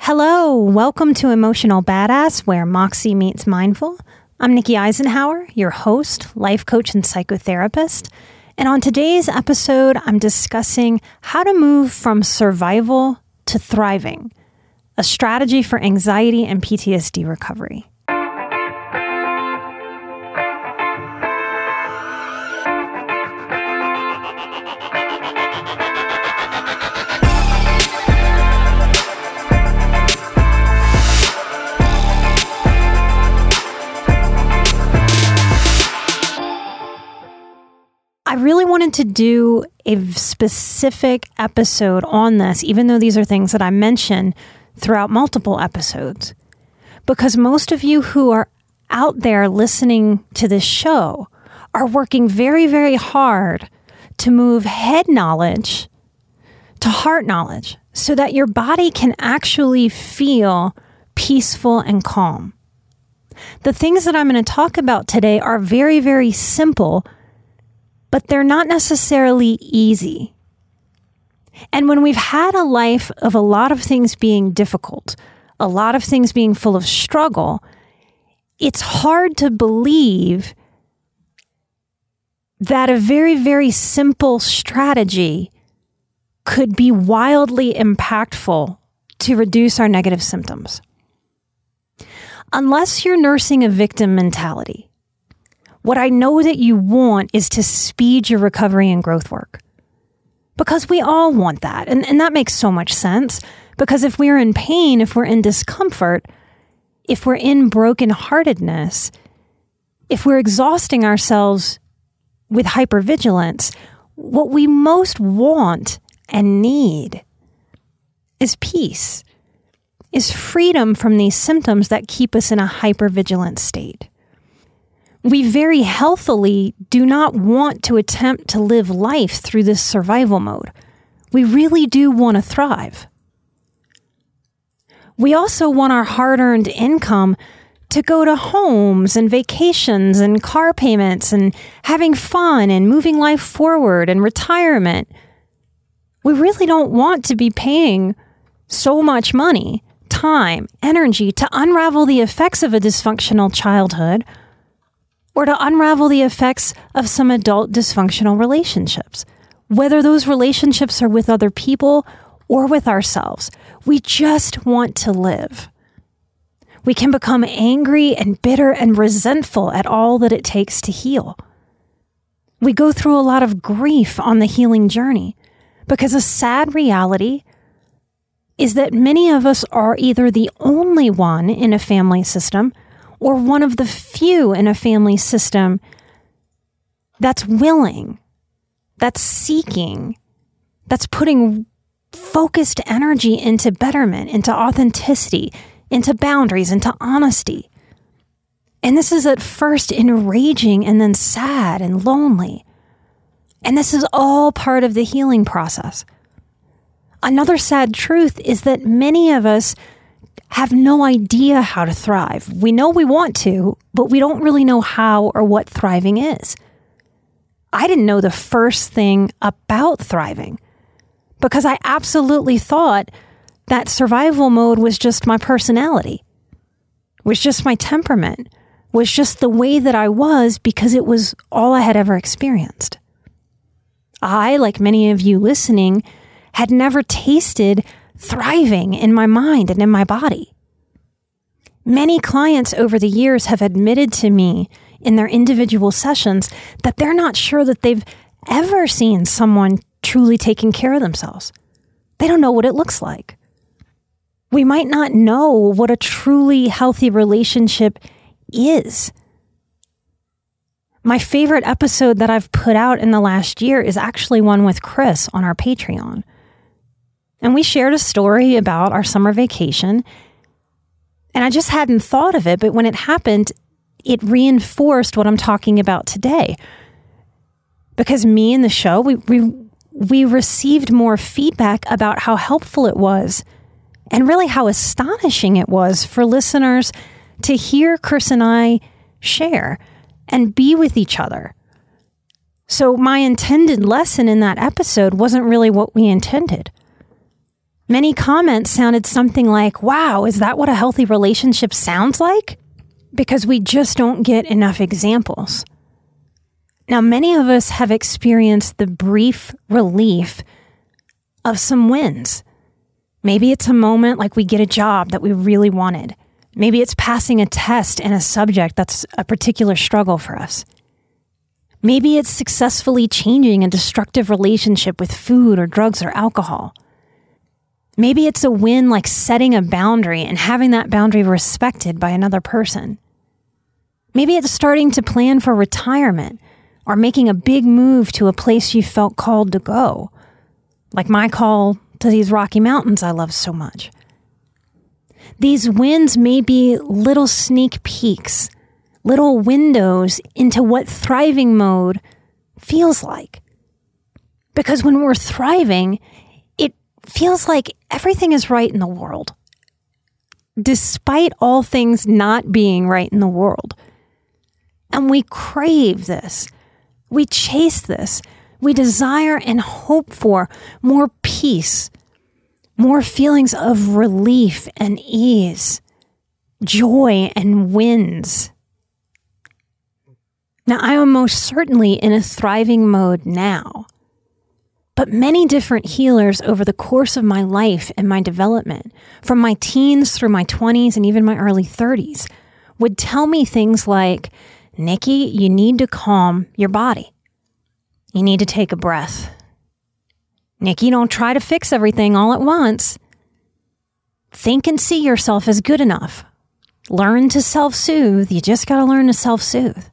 Hello, welcome to Emotional Badass, where Moxie meets Mindful. I'm Nikki Eisenhauer, your host, life coach, and psychotherapist. And on today's episode, I'm discussing how to move from survival to thriving, a strategy for anxiety and PTSD recovery. Really wanted to do a specific episode on this, even though these are things that I mention throughout multiple episodes. Because most of you who are out there listening to this show are working very, very hard to move head knowledge to heart knowledge so that your body can actually feel peaceful and calm. The things that I'm going to talk about today are very, very simple but they're not necessarily easy. And when we've had a life of a lot of things being difficult, a lot of things being full of struggle, it's hard to believe that a very, very simple strategy could be wildly impactful to reduce our negative symptoms. Unless you're nursing a victim mentality, what I know that you want is to speed your recovery and growth work. Because we all want that. And, and that makes so much sense. Because if we're in pain, if we're in discomfort, if we're in brokenheartedness, if we're exhausting ourselves with hypervigilance, what we most want and need is peace, is freedom from these symptoms that keep us in a hypervigilant state we very healthily do not want to attempt to live life through this survival mode. We really do want to thrive. We also want our hard earned income to go to homes and vacations and car payments and having fun and moving life forward and retirement. We really don't want to be paying so much money, time, energy to unravel the effects of a dysfunctional childhood or to unravel the effects of some adult dysfunctional relationships, whether those relationships are with other people or with ourselves. We just want to live. We can become angry and bitter and resentful at all that it takes to heal. We go through a lot of grief on the healing journey because a sad reality is that many of us are either the only one in a family system or one of the few in a family system that's willing, that's seeking, that's putting focused energy into betterment, into authenticity, into boundaries, into honesty. And this is at first enraging and then sad and lonely. And this is all part of the healing process. Another sad truth is that many of us have no idea how to thrive. We know we want to, but we don't really know how or what thriving is. I didn't know the first thing about thriving because I absolutely thought that survival mode was just my personality, was just my temperament, was just the way that I was because it was all I had ever experienced. I, like many of you listening, had never tasted thriving in my mind and in my body. Many clients over the years have admitted to me in their individual sessions that they're not sure that they've ever seen someone truly taking care of themselves. They don't know what it looks like. We might not know what a truly healthy relationship is. My favorite episode that I've put out in the last year is actually one with Chris on our Patreon. And we shared a story about our summer vacation. And I just hadn't thought of it, but when it happened, it reinforced what I'm talking about today. Because me and the show, we, we, we received more feedback about how helpful it was and really how astonishing it was for listeners to hear Chris and I share and be with each other. So, my intended lesson in that episode wasn't really what we intended. Many comments sounded something like, Wow, is that what a healthy relationship sounds like? Because we just don't get enough examples. Now, many of us have experienced the brief relief of some wins. Maybe it's a moment like we get a job that we really wanted. Maybe it's passing a test in a subject that's a particular struggle for us. Maybe it's successfully changing a destructive relationship with food or drugs or alcohol. Maybe it's a win like setting a boundary and having that boundary respected by another person. Maybe it's starting to plan for retirement or making a big move to a place you felt called to go, like my call to these Rocky Mountains I love so much. These wins may be little sneak peeks, little windows into what thriving mode feels like. Because when we're thriving, feels like everything is right in the world, despite all things not being right in the world. And we crave this. We chase this. We desire and hope for more peace, more feelings of relief and ease, joy and wins. Now, I am most certainly in a thriving mode now, but many different healers over the course of my life and my development, from my teens through my 20s and even my early 30s, would tell me things like, Nikki, you need to calm your body. You need to take a breath. Nikki, don't try to fix everything all at once. Think and see yourself as good enough. Learn to self soothe. You just got to learn to self soothe.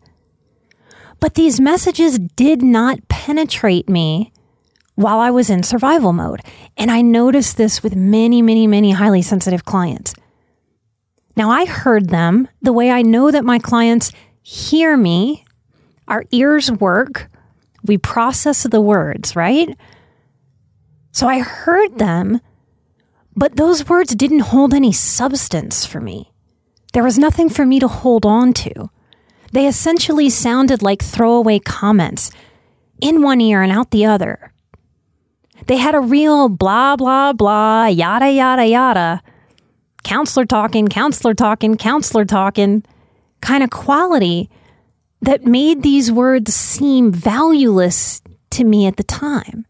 But these messages did not penetrate me while I was in survival mode. And I noticed this with many, many, many highly sensitive clients. Now, I heard them the way I know that my clients hear me. Our ears work. We process the words, right? So I heard them, but those words didn't hold any substance for me. There was nothing for me to hold on to. They essentially sounded like throwaway comments in one ear and out the other. They had a real blah, blah, blah, yada, yada, yada, counselor talking, counselor talking, counselor talking kind of quality that made these words seem valueless to me at the time.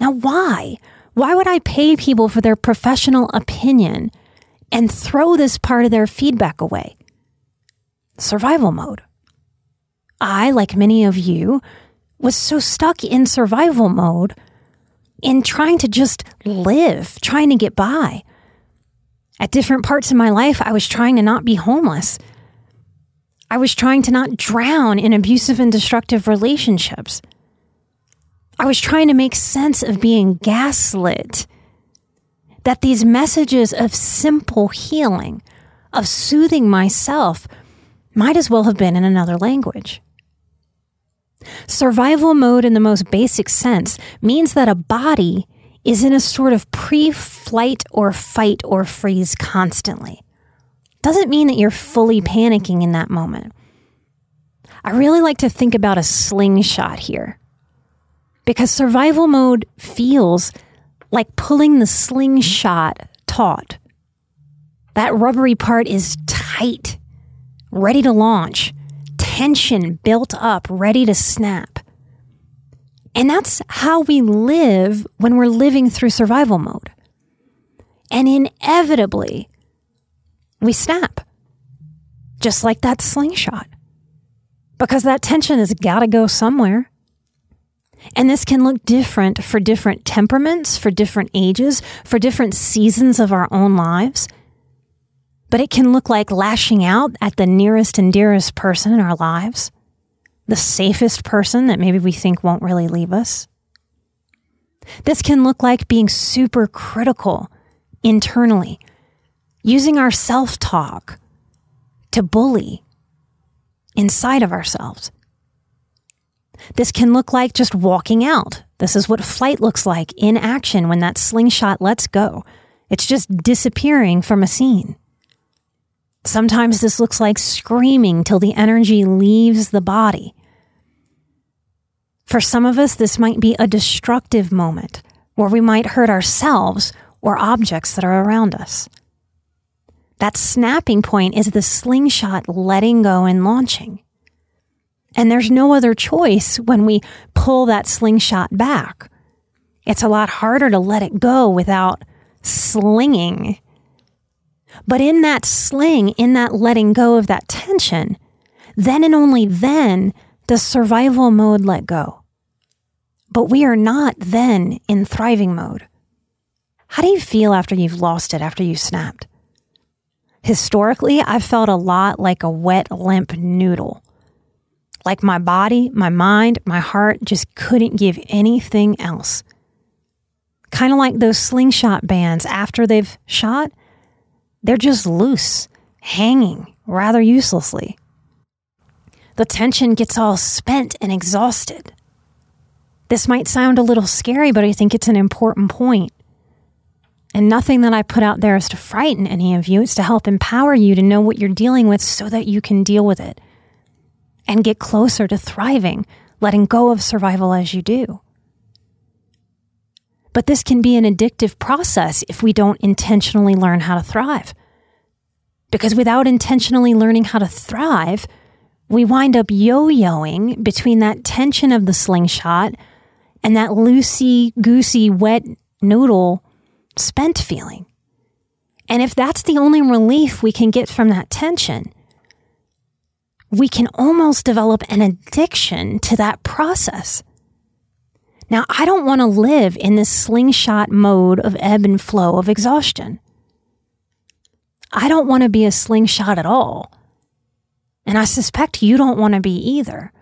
Now, why? Why would I pay people for their professional opinion and throw this part of their feedback away? Survival mode. I, like many of you, was so stuck in survival mode in trying to just live, trying to get by. At different parts of my life, I was trying to not be homeless. I was trying to not drown in abusive and destructive relationships. I was trying to make sense of being gaslit. That these messages of simple healing, of soothing myself, might as well have been in another language. Survival mode, in the most basic sense, means that a body is in a sort of pre flight or fight or freeze constantly. Doesn't mean that you're fully panicking in that moment. I really like to think about a slingshot here because survival mode feels like pulling the slingshot taut. That rubbery part is tight, ready to launch, tension built up, ready to snap. And that's how we live when we're living through survival mode. And inevitably, we snap, just like that slingshot, because that tension has got to go somewhere. And this can look different for different temperaments, for different ages, for different seasons of our own lives. But it can look like lashing out at the nearest and dearest person in our lives, the safest person that maybe we think won't really leave us. This can look like being super critical internally, using our self talk to bully inside of ourselves. This can look like just walking out. This is what flight looks like in action when that slingshot lets go. It's just disappearing from a scene. Sometimes this looks like screaming till the energy leaves the body. For some of us, this might be a destructive moment where we might hurt ourselves or objects that are around us. That snapping point is the slingshot letting go and launching. And there's no other choice when we pull that slingshot back. It's a lot harder to let it go without slinging. But in that sling, in that letting go of that tension, then and only then does survival mode let go. But we are not then in thriving mode. How do you feel after you've lost it, after you snapped? Historically, I've felt a lot like a wet, limp noodle. Like my body, my mind, my heart just couldn't give anything else. Kind of like those slingshot bands after they've shot, they're just loose, hanging rather uselessly. The tension gets all spent and exhausted. This might sound a little scary, but I think it's an important point. And nothing that I put out there is to frighten any of you. It's to help empower you to know what you're dealing with so that you can deal with it and get closer to thriving, letting go of survival as you do. But this can be an addictive process if we don't intentionally learn how to thrive. Because without intentionally learning how to thrive, we wind up yo yoing between that tension of the slingshot and that loosey goosey wet noodle spent feeling. And if that's the only relief we can get from that tension, we can almost develop an addiction to that process. Now, I don't want to live in this slingshot mode of ebb and flow of exhaustion. I don't want to be a slingshot at all. And I suspect you don't want to be either.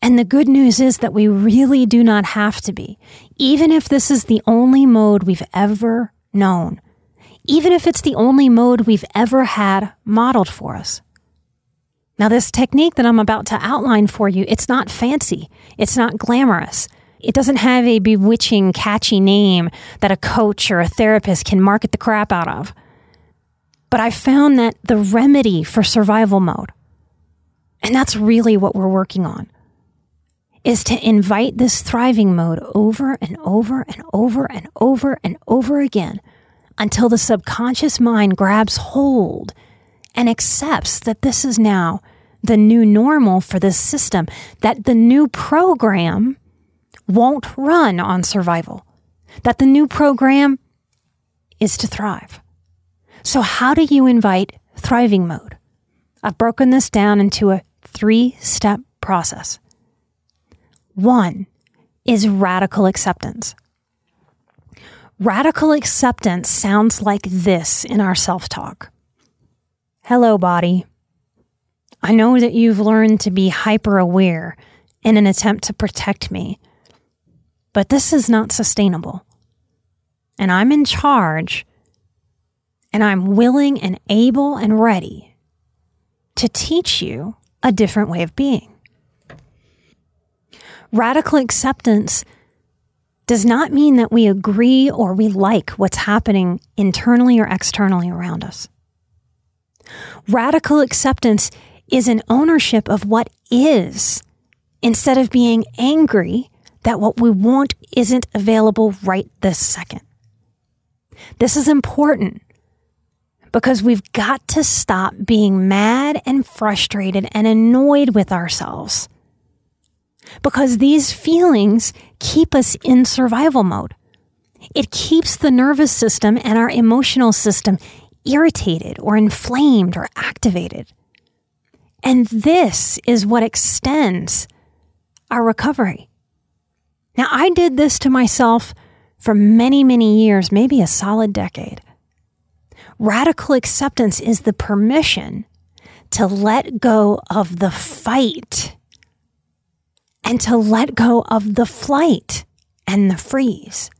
And the good news is that we really do not have to be, even if this is the only mode we've ever known, even if it's the only mode we've ever had modeled for us. Now, this technique that I'm about to outline for you, it's not fancy. It's not glamorous. It doesn't have a bewitching, catchy name that a coach or a therapist can market the crap out of. But I found that the remedy for survival mode, and that's really what we're working on, is to invite this thriving mode over and over and over and over and over again until the subconscious mind grabs hold and accepts that this is now the new normal for this system, that the new program won't run on survival, that the new program is to thrive. So, how do you invite thriving mode? I've broken this down into a three step process. One is radical acceptance. Radical acceptance sounds like this in our self talk Hello, body. I know that you've learned to be hyper aware in an attempt to protect me but this is not sustainable. And I'm in charge, and I'm willing and able and ready to teach you a different way of being. Radical acceptance does not mean that we agree or we like what's happening internally or externally around us. Radical acceptance is an ownership of what is instead of being angry that what we want isn't available right this second. This is important because we've got to stop being mad and frustrated and annoyed with ourselves. Because these feelings keep us in survival mode. It keeps the nervous system and our emotional system irritated or inflamed or activated. And this is what extends our recovery. Now, I did this to myself for many, many years, maybe a solid decade. Radical acceptance is the permission to let go of the fight and to let go of the flight and the freeze.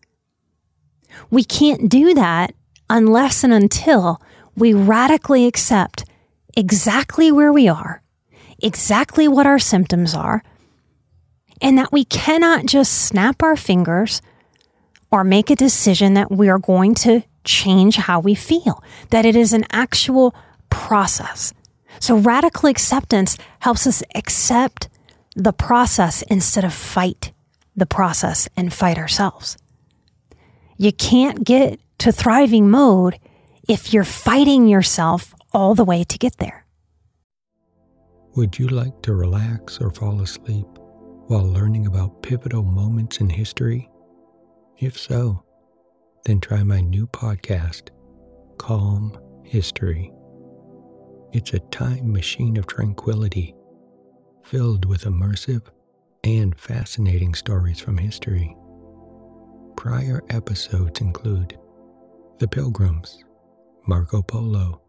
We can't do that unless and until we radically accept exactly where we are, exactly what our symptoms are, and that we cannot just snap our fingers or make a decision that we are going to change how we feel, that it is an actual process. So, radical acceptance helps us accept the process instead of fight the process and fight ourselves. You can't get to thriving mode if you're fighting yourself all the way to get there. Would you like to relax or fall asleep while learning about pivotal moments in history? If so, then try my new podcast, Calm History. It's a time machine of tranquility filled with immersive and fascinating stories from history. Prior episodes include The Pilgrims, Marco Polo,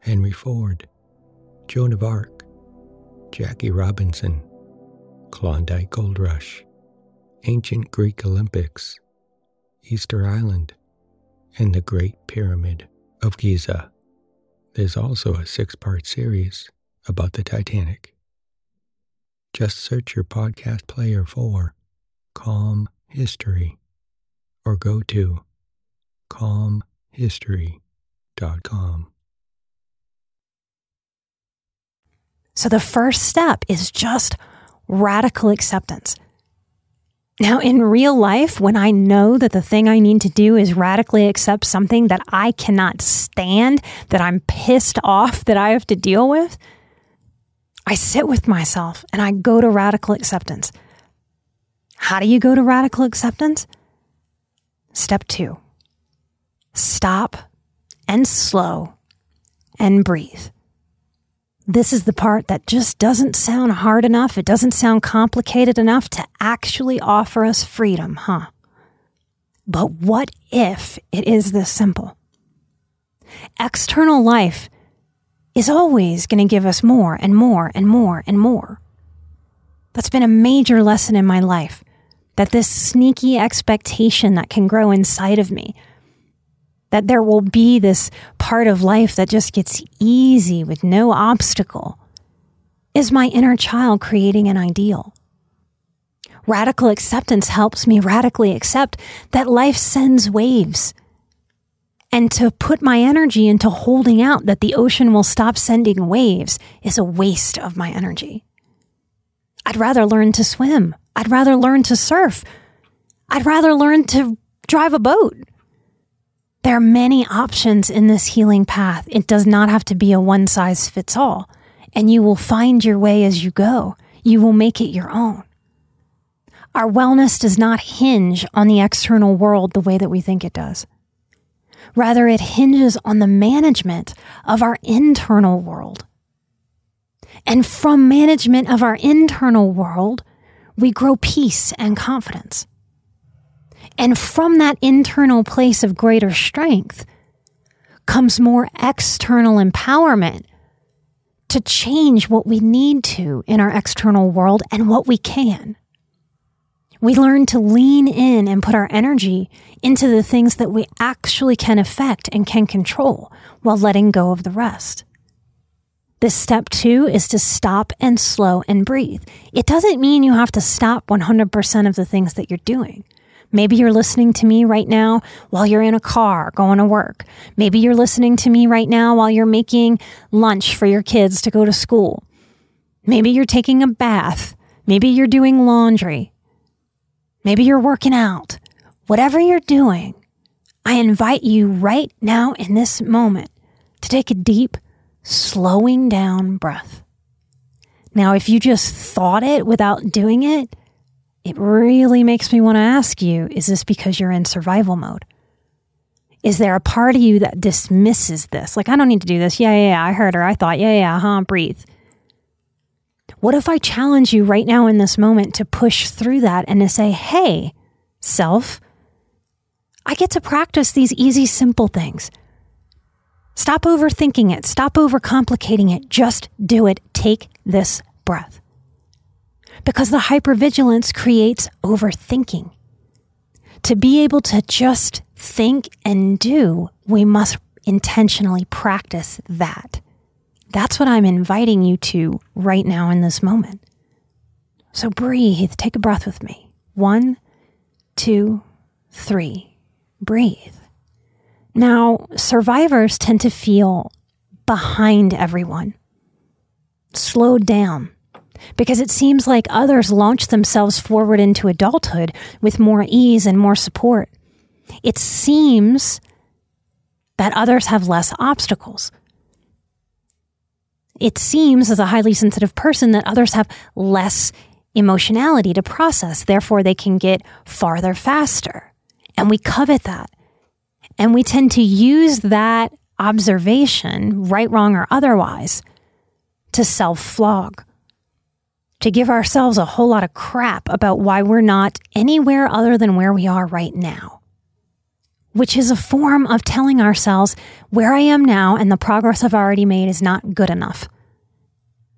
Henry Ford, Joan of Arc, Jackie Robinson, Klondike Gold Rush, Ancient Greek Olympics, Easter Island, and the Great Pyramid of Giza. There's also a six part series about the Titanic. Just search your podcast player for Calm History or go to calmhistory.com. So the first step is just radical acceptance. Now, in real life, when I know that the thing I need to do is radically accept something that I cannot stand, that I'm pissed off that I have to deal with, I sit with myself and I go to radical acceptance. How do you go to radical acceptance? Step two stop and slow and breathe. This is the part that just doesn't sound hard enough. It doesn't sound complicated enough to actually offer us freedom, huh? But what if it is this simple? External life is always going to give us more and more and more and more. That's been a major lesson in my life that this sneaky expectation that can grow inside of me that there will be this part of life that just gets easy with no obstacle is my inner child creating an ideal. Radical acceptance helps me radically accept that life sends waves. And to put my energy into holding out that the ocean will stop sending waves is a waste of my energy. I'd rather learn to swim. I'd rather learn to surf. I'd rather learn to drive a boat. There are many options in this healing path. It does not have to be a one size fits all, and you will find your way as you go. You will make it your own. Our wellness does not hinge on the external world the way that we think it does. Rather, it hinges on the management of our internal world. And from management of our internal world, we grow peace and confidence. And from that internal place of greater strength comes more external empowerment to change what we need to in our external world and what we can. We learn to lean in and put our energy into the things that we actually can affect and can control while letting go of the rest. This step two is to stop and slow and breathe. It doesn't mean you have to stop 100% of the things that you're doing. Maybe you're listening to me right now while you're in a car going to work. Maybe you're listening to me right now while you're making lunch for your kids to go to school. Maybe you're taking a bath. Maybe you're doing laundry. Maybe you're working out. Whatever you're doing, I invite you right now in this moment to take a deep, slowing down breath. Now, if you just thought it without doing it, it really makes me want to ask you is this because you're in survival mode? Is there a part of you that dismisses this? Like, I don't need to do this. Yeah, yeah, yeah. I heard her. I thought, yeah, yeah, huh? Breathe. What if I challenge you right now in this moment to push through that and to say, hey, self, I get to practice these easy, simple things. Stop overthinking it. Stop overcomplicating it. Just do it. Take this breath. Because the hypervigilance creates overthinking. To be able to just think and do, we must intentionally practice that. That's what I'm inviting you to right now in this moment. So breathe. Take a breath with me. One, two, three. Breathe. Now, survivors tend to feel behind everyone, slowed down, because it seems like others launch themselves forward into adulthood with more ease and more support. It seems that others have less obstacles. It seems, as a highly sensitive person, that others have less emotionality to process. Therefore, they can get farther faster. And we covet that. And we tend to use that observation, right, wrong, or otherwise, to self flog, to give ourselves a whole lot of crap about why we're not anywhere other than where we are right now, which is a form of telling ourselves where I am now and the progress I've already made is not good enough.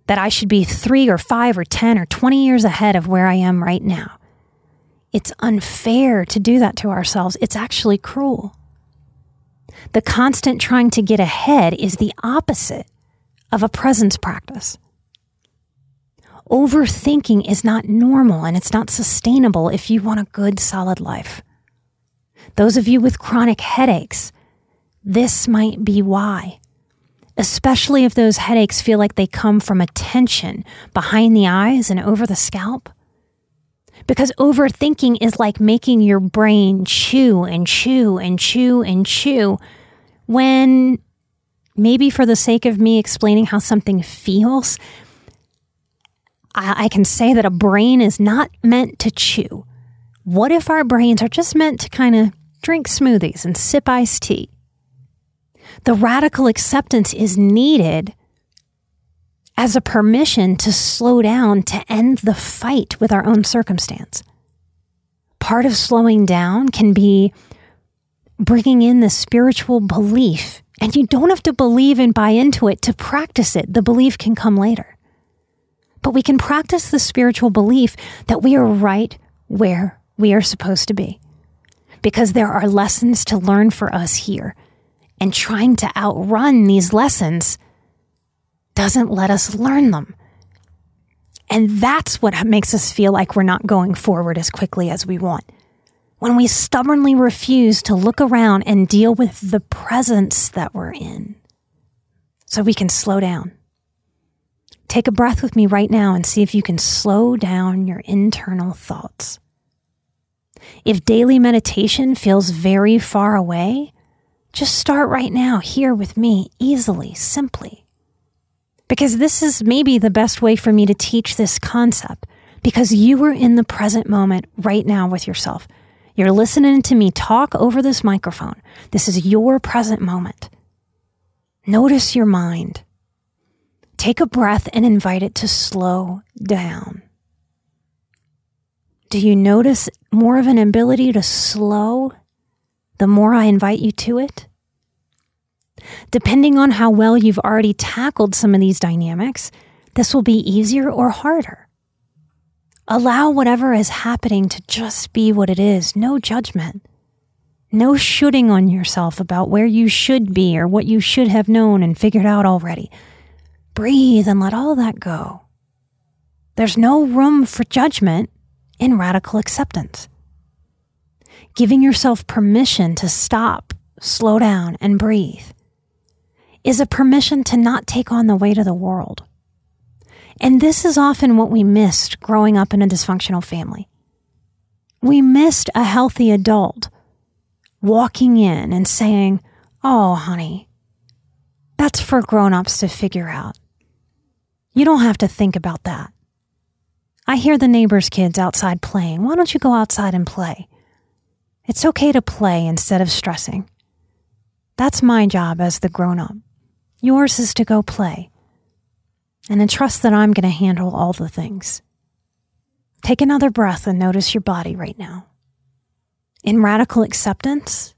That I should be three or five or 10 or 20 years ahead of where I am right now. It's unfair to do that to ourselves. It's actually cruel. The constant trying to get ahead is the opposite of a presence practice. Overthinking is not normal and it's not sustainable if you want a good, solid life. Those of you with chronic headaches, this might be why. Especially if those headaches feel like they come from a tension behind the eyes and over the scalp. Because overthinking is like making your brain chew and chew and chew and chew when maybe for the sake of me explaining how something feels, I, I can say that a brain is not meant to chew. What if our brains are just meant to kind of drink smoothies and sip iced tea? The radical acceptance is needed as a permission to slow down to end the fight with our own circumstance. Part of slowing down can be bringing in the spiritual belief, and you don't have to believe and buy into it to practice it. The belief can come later. But we can practice the spiritual belief that we are right where we are supposed to be. Because there are lessons to learn for us here. And trying to outrun these lessons doesn't let us learn them. And that's what makes us feel like we're not going forward as quickly as we want. When we stubbornly refuse to look around and deal with the presence that we're in so we can slow down. Take a breath with me right now and see if you can slow down your internal thoughts. If daily meditation feels very far away, just start right now here with me, easily, simply because this is maybe the best way for me to teach this concept because you are in the present moment right now with yourself. You're listening to me talk over this microphone. This is your present moment. Notice your mind. Take a breath and invite it to slow down. Do you notice more of an ability to slow the more I invite you to it? Depending on how well you've already tackled some of these dynamics, this will be easier or harder. Allow whatever is happening to just be what it is, no judgment. No shooting on yourself about where you should be or what you should have known and figured out already. Breathe and let all that go. There's no room for judgment in radical acceptance. Giving yourself permission to stop, slow down, and breathe is a permission to not take on the weight of the world. And this is often what we missed growing up in a dysfunctional family. We missed a healthy adult walking in and saying, Oh, honey, that's for grown ups to figure out. You don't have to think about that. I hear the neighbor's kids outside playing. Why don't you go outside and play? It's okay to play instead of stressing. That's my job as the grown up. Yours is to go play and trust that I'm going to handle all the things. Take another breath and notice your body right now. In radical acceptance,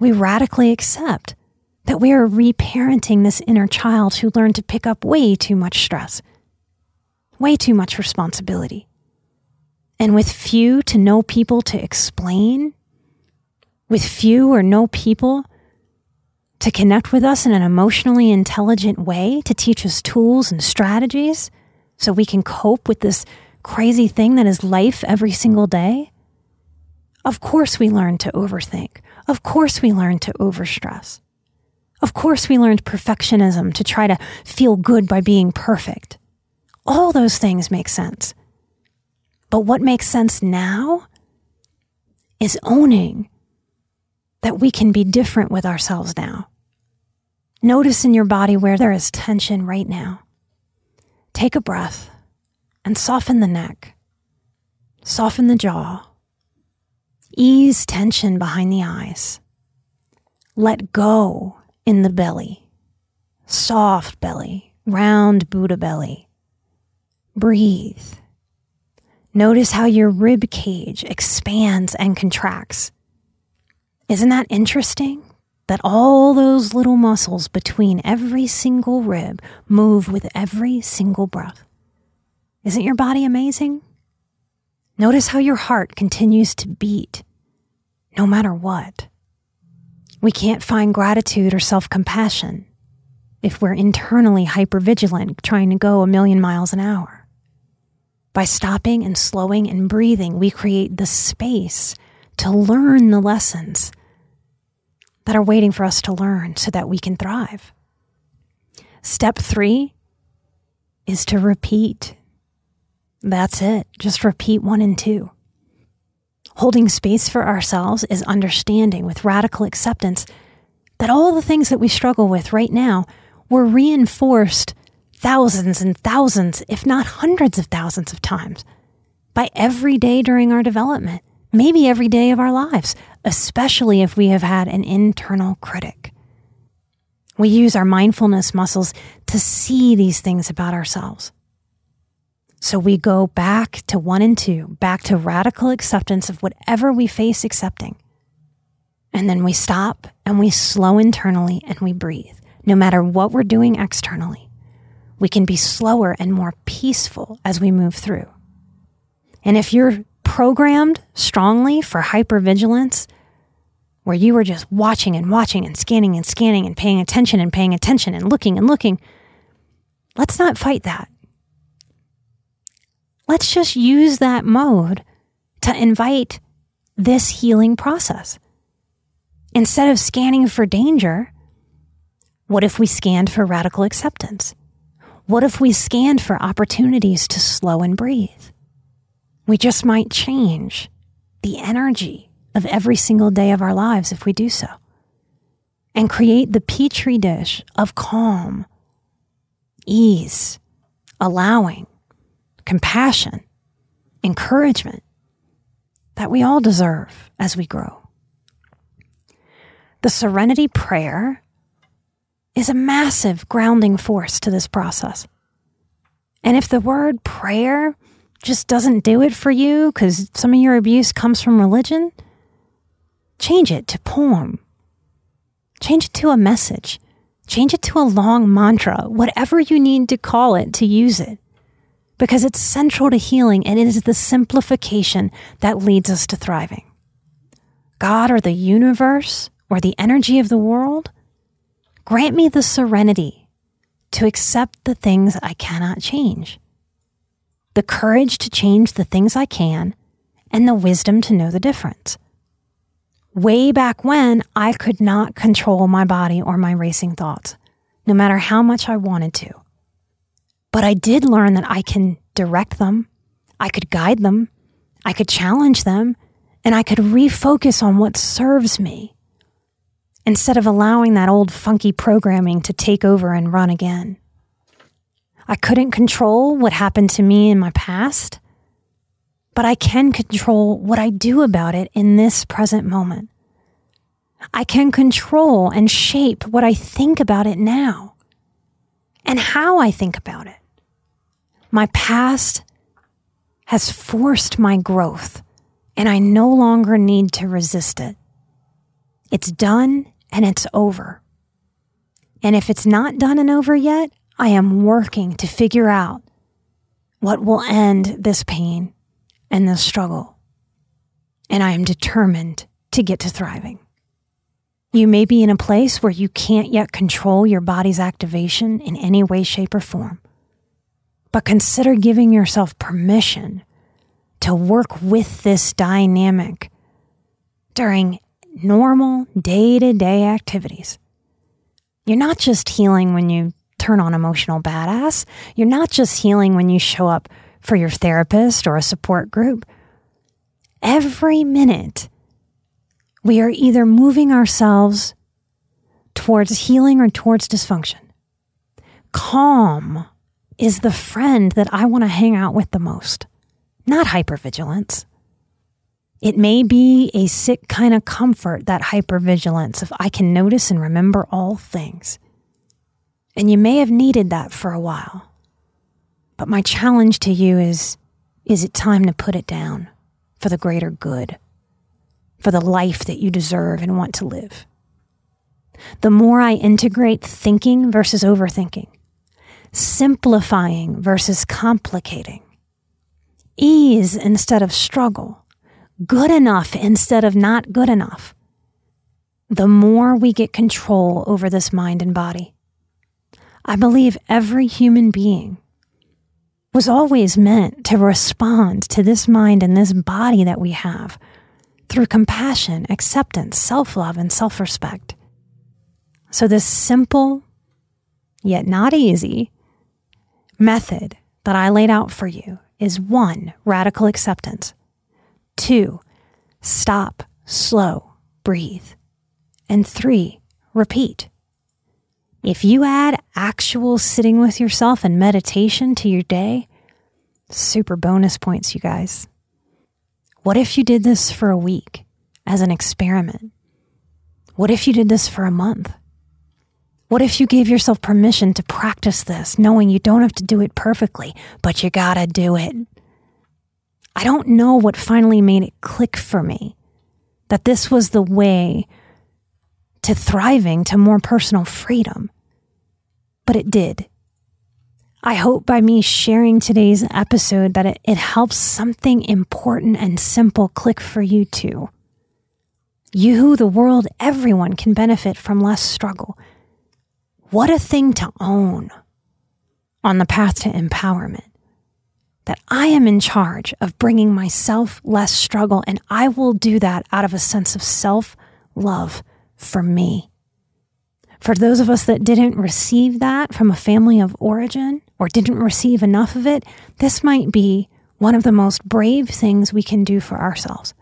we radically accept that we are reparenting this inner child who learned to pick up way too much stress, way too much responsibility. And with few to no people to explain, with few or no people to connect with us in an emotionally intelligent way, to teach us tools and strategies so we can cope with this crazy thing that is life every single day? Of course, we learn to overthink. Of course, we learn to overstress. Of course, we learned perfectionism to try to feel good by being perfect. All those things make sense. But what makes sense now is owning that we can be different with ourselves now. Notice in your body where there is tension right now. Take a breath and soften the neck, soften the jaw, ease tension behind the eyes. Let go in the belly, soft belly, round Buddha belly. Breathe. Notice how your rib cage expands and contracts. Isn't that interesting? That all those little muscles between every single rib move with every single breath. Isn't your body amazing? Notice how your heart continues to beat no matter what. We can't find gratitude or self compassion if we're internally hypervigilant, trying to go a million miles an hour. By stopping and slowing and breathing, we create the space to learn the lessons that are waiting for us to learn so that we can thrive. Step three is to repeat. That's it. Just repeat one and two. Holding space for ourselves is understanding with radical acceptance that all the things that we struggle with right now were reinforced thousands and thousands, if not hundreds of thousands of times by every day during our development, maybe every day of our lives, especially if we have had an internal critic. We use our mindfulness muscles to see these things about ourselves. So we go back to one and two, back to radical acceptance of whatever we face accepting. And then we stop and we slow internally and we breathe. No matter what we're doing externally, we can be slower and more peaceful as we move through. And if you're programmed strongly for hypervigilance, where you are just watching and watching and scanning and scanning and paying attention and paying attention and looking and looking, let's not fight that. Let's just use that mode to invite this healing process. Instead of scanning for danger, what if we scanned for radical acceptance? What if we scanned for opportunities to slow and breathe? We just might change the energy of every single day of our lives if we do so and create the petri dish of calm, ease, allowing, compassion, encouragement that we all deserve as we grow. The serenity prayer is a massive grounding force to this process. And if the word prayer just doesn't do it for you because some of your abuse comes from religion, change it to poem. Change it to a message. Change it to a long mantra, whatever you need to call it to use it because it's central to healing and it is the simplification that leads us to thriving. God or the universe or the energy of the world, grant me the serenity to accept the things I cannot change, the courage to change the things I can, and the wisdom to know the difference. Way back when, I could not control my body or my racing thoughts, no matter how much I wanted to. But I did learn that I can direct them, I could guide them, I could challenge them, and I could refocus on what serves me instead of allowing that old funky programming to take over and run again. I couldn't control what happened to me in my past, but I can control what I do about it in this present moment. I can control and shape what I think about it now and how I think about it. My past has forced my growth, and I no longer need to resist it. It's done and it's over. And if it's not done and over yet, I am working to figure out what will end this pain and this struggle. And I am determined to get to thriving. You may be in a place where you can't yet control your body's activation in any way, shape, or form. But consider giving yourself permission to work with this dynamic during normal day to day activities. You're not just healing when you turn on emotional badass. You're not just healing when you show up for your therapist or a support group. Every minute, we are either moving ourselves towards healing or towards dysfunction. Calm is the friend that I want to hang out with the most, not hypervigilance. It may be a sick kind of comfort, that hypervigilance, if I can notice and remember all things. And you may have needed that for a while. But my challenge to you is is it time to put it down for the greater good, for the life that you deserve and want to live? The more I integrate thinking versus overthinking, simplifying versus complicating, ease instead of struggle, good enough instead of not good enough, the more we get control over this mind and body. I believe every human being was always meant to respond to this mind and this body that we have through compassion, acceptance, self love, and self respect. So, this simple, yet not easy, method that I laid out for you is one, radical acceptance, two, stop, slow, breathe, and three, repeat. If you add actual sitting with yourself and meditation to your day, super bonus points, you guys. What if you did this for a week as an experiment? What if you did this for a month? What if you gave yourself permission to practice this, knowing you don't have to do it perfectly, but you gotta do it? I don't know what finally made it click for me that this was the way to thriving, to more personal freedom. But it did. I hope by me sharing today's episode that it, it helps something important and simple click for you too. You, the world, everyone can benefit from less struggle. What a thing to own on the path to empowerment. That I am in charge of bringing myself less struggle, and I will do that out of a sense of self love for me. For those of us that didn't receive that from a family of origin or didn't receive enough of it, this might be one of the most brave things we can do for ourselves.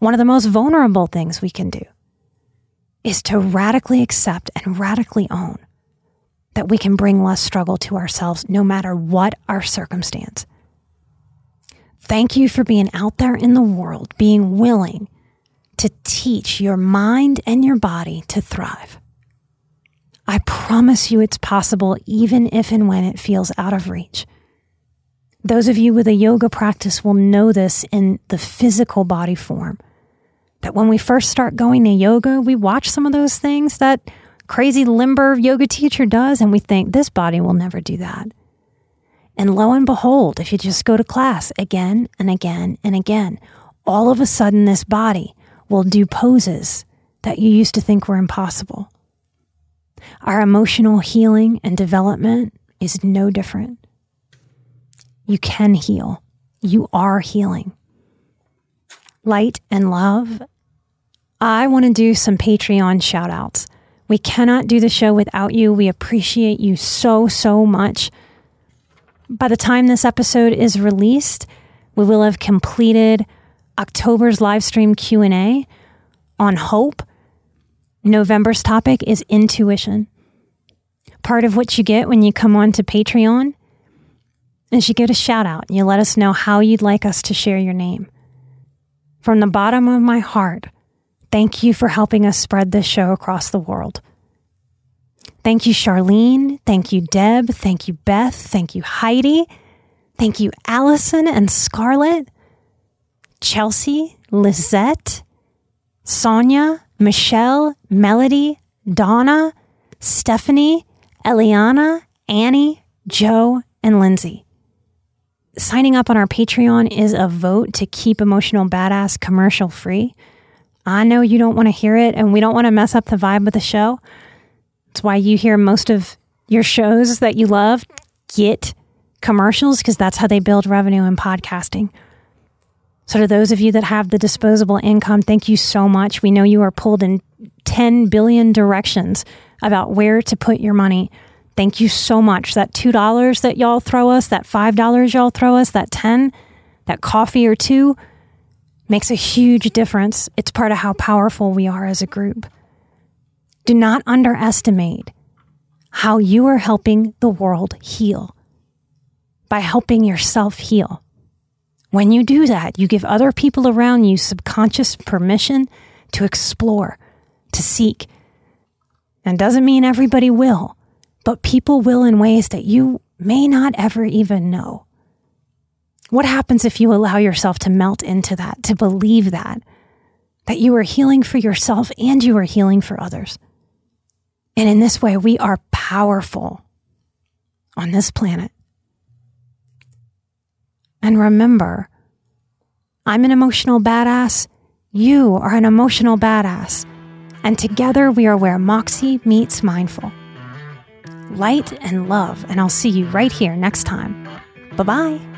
One of the most vulnerable things we can do is to radically accept and radically own that we can bring less struggle to ourselves no matter what our circumstance. Thank you for being out there in the world, being willing to teach your mind and your body to thrive. I promise you it's possible even if and when it feels out of reach. Those of you with a yoga practice will know this in the physical body form. That when we first start going to yoga, we watch some of those things that crazy limber yoga teacher does, and we think this body will never do that. And lo and behold, if you just go to class again and again and again, all of a sudden this body will do poses that you used to think were impossible. Our emotional healing and development is no different. You can heal. You are healing. Light and love. I want to do some Patreon shout outs. We cannot do the show without you. We appreciate you so, so much. By the time this episode is released, we will have completed October's live stream Q&A on hope. November's topic is intuition. Part of what you get when you come on to Patreon is you get a shout out and you let us know how you'd like us to share your name. From the bottom of my heart, thank you for helping us spread this show across the world. Thank you, Charlene. Thank you, Deb. Thank you, Beth. Thank you, Heidi. Thank you, Allison and Scarlett, Chelsea, Lizette, Sonia, Michelle, Melody, Donna, Stephanie, Eliana, Annie, Joe, and Lindsay. Signing up on our Patreon is a vote to keep Emotional Badass commercial free. I know you don't want to hear it, and we don't want to mess up the vibe of the show. It's why you hear most of your shows that you love get commercials because that's how they build revenue in podcasting. So, to those of you that have the disposable income, thank you so much. We know you are pulled in 10 billion directions about where to put your money. Thank you so much. That $2 that y'all throw us, that $5 y'all throw us, that 10, that coffee or two makes a huge difference. It's part of how powerful we are as a group. Do not underestimate how you are helping the world heal by helping yourself heal. When you do that, you give other people around you subconscious permission to explore, to seek. And doesn't mean everybody will, but people will in ways that you may not ever even know. What happens if you allow yourself to melt into that, to believe that, that you are healing for yourself and you are healing for others? And in this way, we are powerful on this planet. And remember, I'm an emotional badass. You are an emotional badass. And together we are where Moxie meets mindful. Light and love. And I'll see you right here next time. Bye bye.